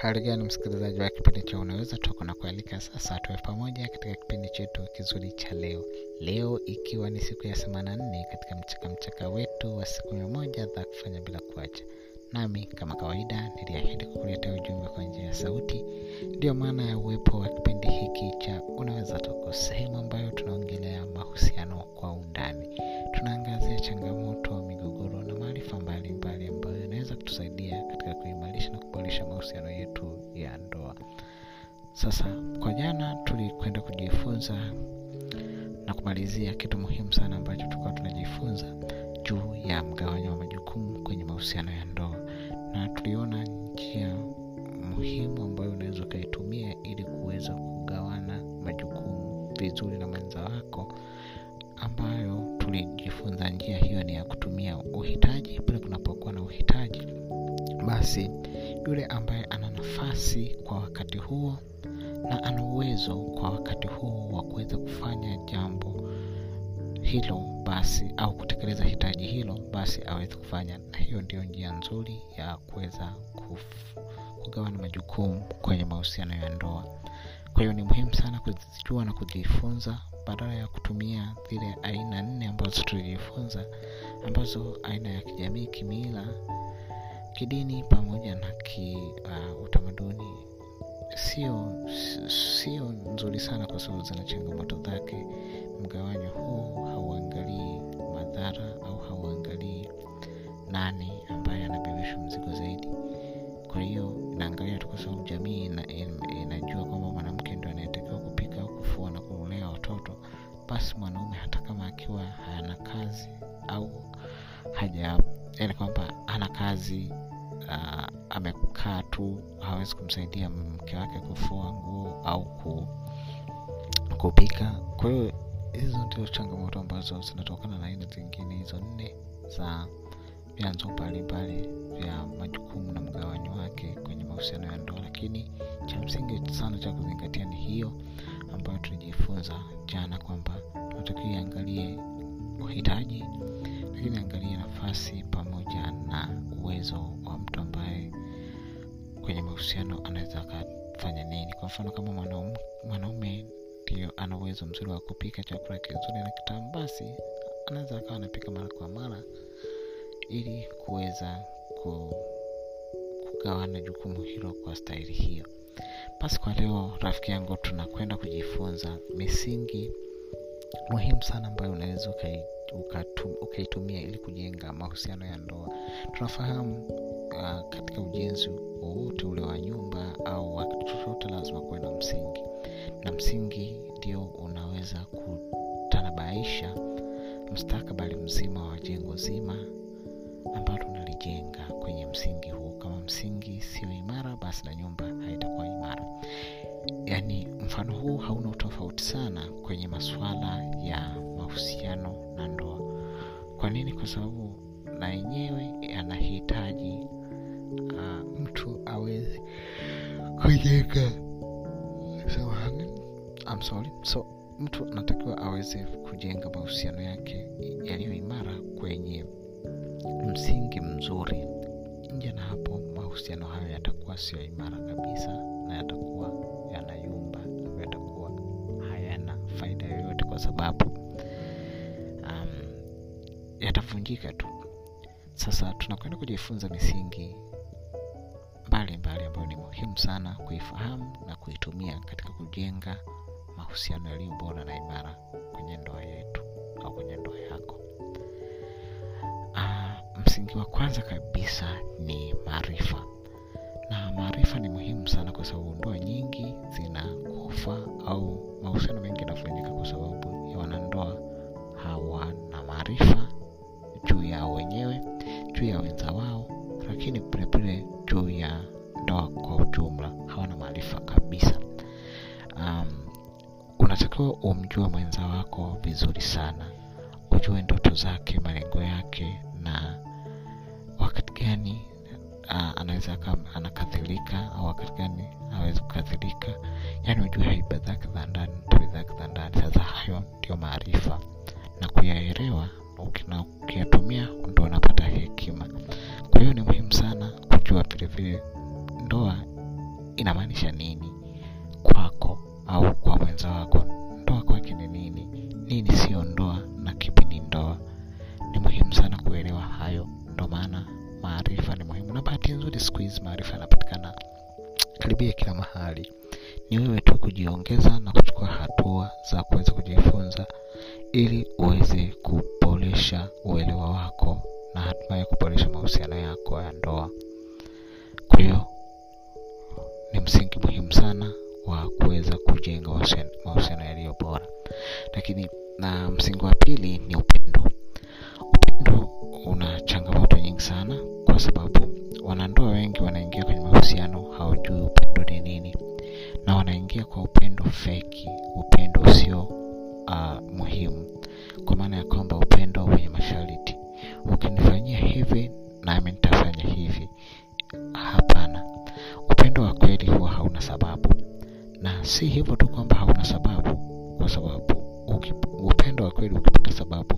hali gani msikilizaji wa kipindi cha unaweza toka na kualika sasa? Tuwe pamoja katika kipindi chetu kizuri cha leo. Leo ikiwa ni siku ya themana nne katika mchaka mchaka wetu wa siku mia moja za kufanya bila kuacha. Nami kama kawaida niliahidi kukuletea ujumbe kwa njia ya sauti. Ndiyo maana ya uwepo wa kipindi hiki cha unaweza toko sehemu ambayo tunaongelea mahusiano kwa undani. Tunaangazia changamoto migogoro na maarifa mbalimbali ambayo yanaweza kutusaidia kuimarisha mahusiano yetu ya ndoa. Sasa kwa jana tulikwenda kujifunza na kumalizia kitu muhimu sana ambacho tulikuwa tunajifunza juu ya mgawanyo wa majukumu kwenye mahusiano ya ndoa. Na tuliona njia muhimu ambayo unaweza ukaitumia ili kuweza kugawana majukumu vizuri na mwenza wako ambayo tulijifunza njia hiyo ni ya kutumia uhitaji. Pale kunapokuwa na uhitaji basi yule ambaye ana nafasi kwa wakati huo na ana uwezo kwa wakati huo wa kuweza kufanya jambo hilo basi au kutekeleza hitaji hilo basi aweze kufanya. Na hiyo ndio njia nzuri ya kuweza kugawana majukumu kwenye mahusiano ya ndoa. Kwa hiyo ni muhimu sana kuzijua na kujifunza badala ya kutumia zile aina nne ambazo tulijifunza ambazo aina ya kijamii kimila kidini pamoja na ki uh, utamaduni sio sio nzuri sana kwa sababu zina changamoto zake. Mgawanyo huu hauangalii madhara au hauangalii nani ambaye anabebeshwa mzigo zaidi. Kwa hiyo inaangalia tu kwa sababu jamii ina, in, inajua kwamba mwanamke ndo anayetakiwa kupika au kufua na kulea watoto basi mwanaume hata kama akiwa hana kazi au haja yani kwamba ana kazi uh, amekaa tu hawezi kumsaidia mke wake kufua nguo au ku, kupika. Kwa hiyo hizo ndio changamoto ambazo zinatokana na aina zingine hizo nne za vyanzo mbalimbali vya majukumu na mgawanyo wake kwenye mahusiano ya ndoa. Lakini cha msingi sana cha kuzingatia ni hiyo ambayo tulijifunza jana kwamba tunatakiwa iangalie uhitaji lakini angalia nafasi pamoja na uwezo wa mtu ambaye kwenye mahusiano anaweza akafanya nini. Kwa mfano kama mwanaume, ndio ana uwezo mzuri wa kupika chakula kizuri na kitamu basi anaweza akawa anapika mara kwa mara ili kuweza ku, kugawana jukumu hilo kwa staili hiyo. Basi kwa leo rafiki yangu tunakwenda kujifunza misingi muhimu sana ambayo unaweza ukaitumia ili kujenga mahusiano ya ndoa. Tunafahamu uh, katika ujenzi wowote ule wa nyumba au wa kitu chochote lazima kuwe na msingi. Na msingi ndio unaweza kutanabaisha mustakabali mzima wa jengo zima ambalo tunalijenga kwenye msingi huu kama msingi sio imara basi na nyumba haitakuwa imara. Yaani mfano huu hauna utofauti sana kwenye masuala ya mahusiano na ndoa. Kwa nini? Kwa sababu na yenyewe yanahitaji uh, mtu aweze kujenga sorry. so mtu anatakiwa aweze kujenga mahusiano yake yaliyo imara kwenye msingi mzuri. Nje na hapo mahusiano hayo yatakuwa sio imara kabisa na yatakuwa yanayumba yatakuwa hayana faida yoyote kwa sababu yatavunjika tu. Sasa tunakwenda kujifunza misingi mbalimbali ambayo ni muhimu sana kuifahamu na kuitumia katika kujenga mahusiano yaliyo bora na imara kwenye ndoa yetu au kwenye ndoa yako. Aa, msingi wa kwanza kabisa ni maarifa. Na maarifa ni muhimu sana kwa sababu ndoa nyingi zinakufa au mahusiano mengi yanafanyika kwa sababu ya wanandoa hawana maarifa juu ya wenza wao lakini vilevile juu ya ndoa kwa ujumla hawana maarifa kabisa. Um, unatakiwa umjue mwenza wako vizuri sana ujue ndoto zake malengo yake na wakati gani uh, anaweza anakathirika au wakati gani awezi kukathirika, yaani ujue haiba zake za ndani tabi zake za ndani sasa hayo ndio maarifa. Na kuyaelewa na ukiyatumia ndo unapata hekima. Kwa hiyo ni muhimu sana kujua vilevile ndoa inamaanisha nini kwako au kwa mwenza wako. Ndoa kwake ni nini? Nini siyo ndoa? Uweze kuboresha uelewa wako na hatimaye kuboresha mahusiano yako ya ndoa. Kwa hiyo ni msingi muhimu sana wa kuweza kujenga mahusiano- yaliyo bora. Lakini na msingi wa pili ni upendo. Upendo una changamoto nyingi sana si hivyo tu kwamba hauna sababu kwa sababu upendo wa kweli ukipata sababu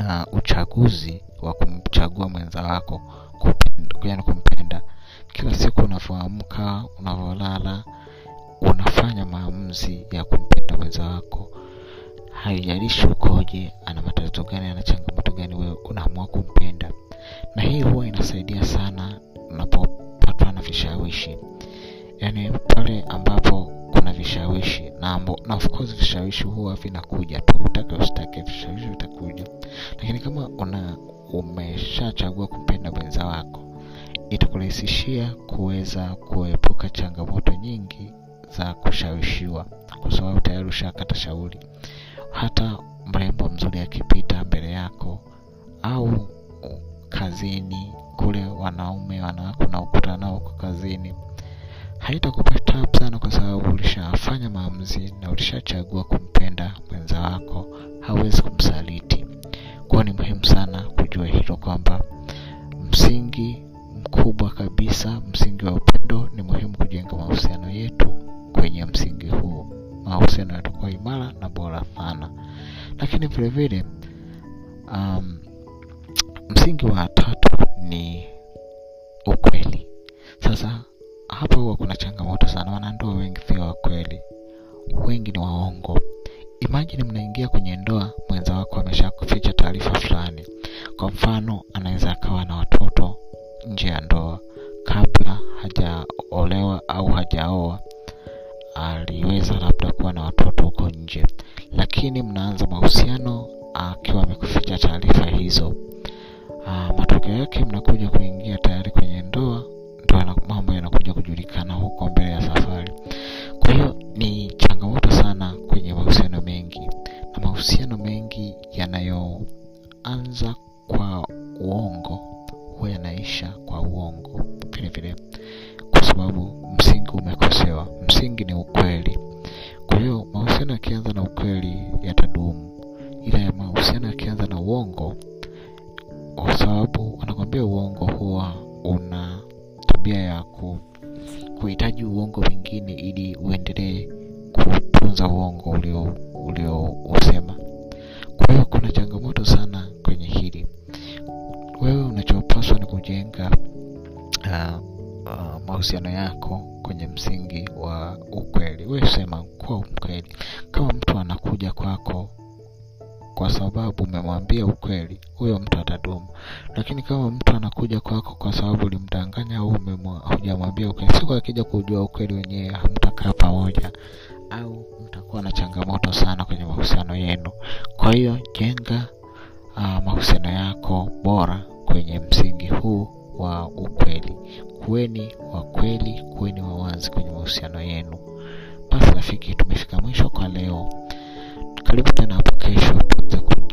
uh, uchaguzi wa kumchagua mwenza wako yani kumpenda. Kila siku unavyoamka unavyolala unafanya maamuzi ya kumpenda mwenza wako. Haijalishi ukoje ana matatizo gani ana changamoto gani wewe unaamua kumpenda. Na hii huwa inasaidia sana unapopatwa na vishawishi yaani pale ambapo kuna vishawishi na, ambo, na of course vishawishi huwa vinakuja tu. Utake usitake vishawishi vitakuja. Lakini kama una umeshachagua kumpenda mwenza wako itakurahisishia kuweza kuepuka changamoto nyingi za kushawishiwa kwa sababu tayari ushakata shauri. Hata mrembo mzuri akipita mbele yako au kazini kule wanaume wanawake unaokutana nao huko kazini haitakupa tabu sana kwa sababu ulishafanya maamuzi na ulishachagua kumpenda mwenza wako hawezi kumsaliti. Kwao ni muhimu sana kujua hilo kwamba msingi mkubwa kabisa msingi wa upendo ni muhimu kujenga mahusiano yetu kwenye msingi huu. Mahusiano yatakuwa imara na bora sana. Lakini vile vile um, msingi wa tatu ni ukweli. Sasa hapa huwa kuna changamoto sana wanandoa wengi sio wakweli wengi ni waongo. Imajini mnaingia kwenye ndoa mwenza wako amesha kuficha taarifa fulani. Kwa mfano anaweza akawa na watoto nje ya ndoa. Kabla hajaolewa au hajaoa aliweza labda kuwa na watoto huko nje. Lakini mnaanza mahusiano akiwa amekuficha taarifa hizo. Matokeo yake mnakuja kuingia tayari kwenye ndoa kwa sababu wanakwambia uongo huwa una tabia ya ku, kuhitaji uongo mwingine ili uendelee kutunza uongo ulio uliousema kwa hiyo kuna changamoto sana kwenye hili. Wewe unachopaswa ni kujenga uh, uh, mahusiano yako kwenye msingi wa ukweli. We sema kuwa mkweli. Kama mtu anakuja kwako kwa sababu umemwambia ukweli huyo mtu atadumu. Lakini kama mtu anakuja kwako kwa sababu ulimdanganya au hujamwambia ukweli siku akija kujua ukweli wenyewe hamtakaa pamoja au mtakuwa na changamoto sana kwenye mahusiano yenu. Kwa hiyo jenga uh, mahusiano yako bora kwenye msingi huu wa ukweli. Kuweni wa kweli kuweni wa wazi kwenye mahusiano yenu. Basi rafiki tumefika mwisho kwa leo Karbi munafukai shortcut da ku.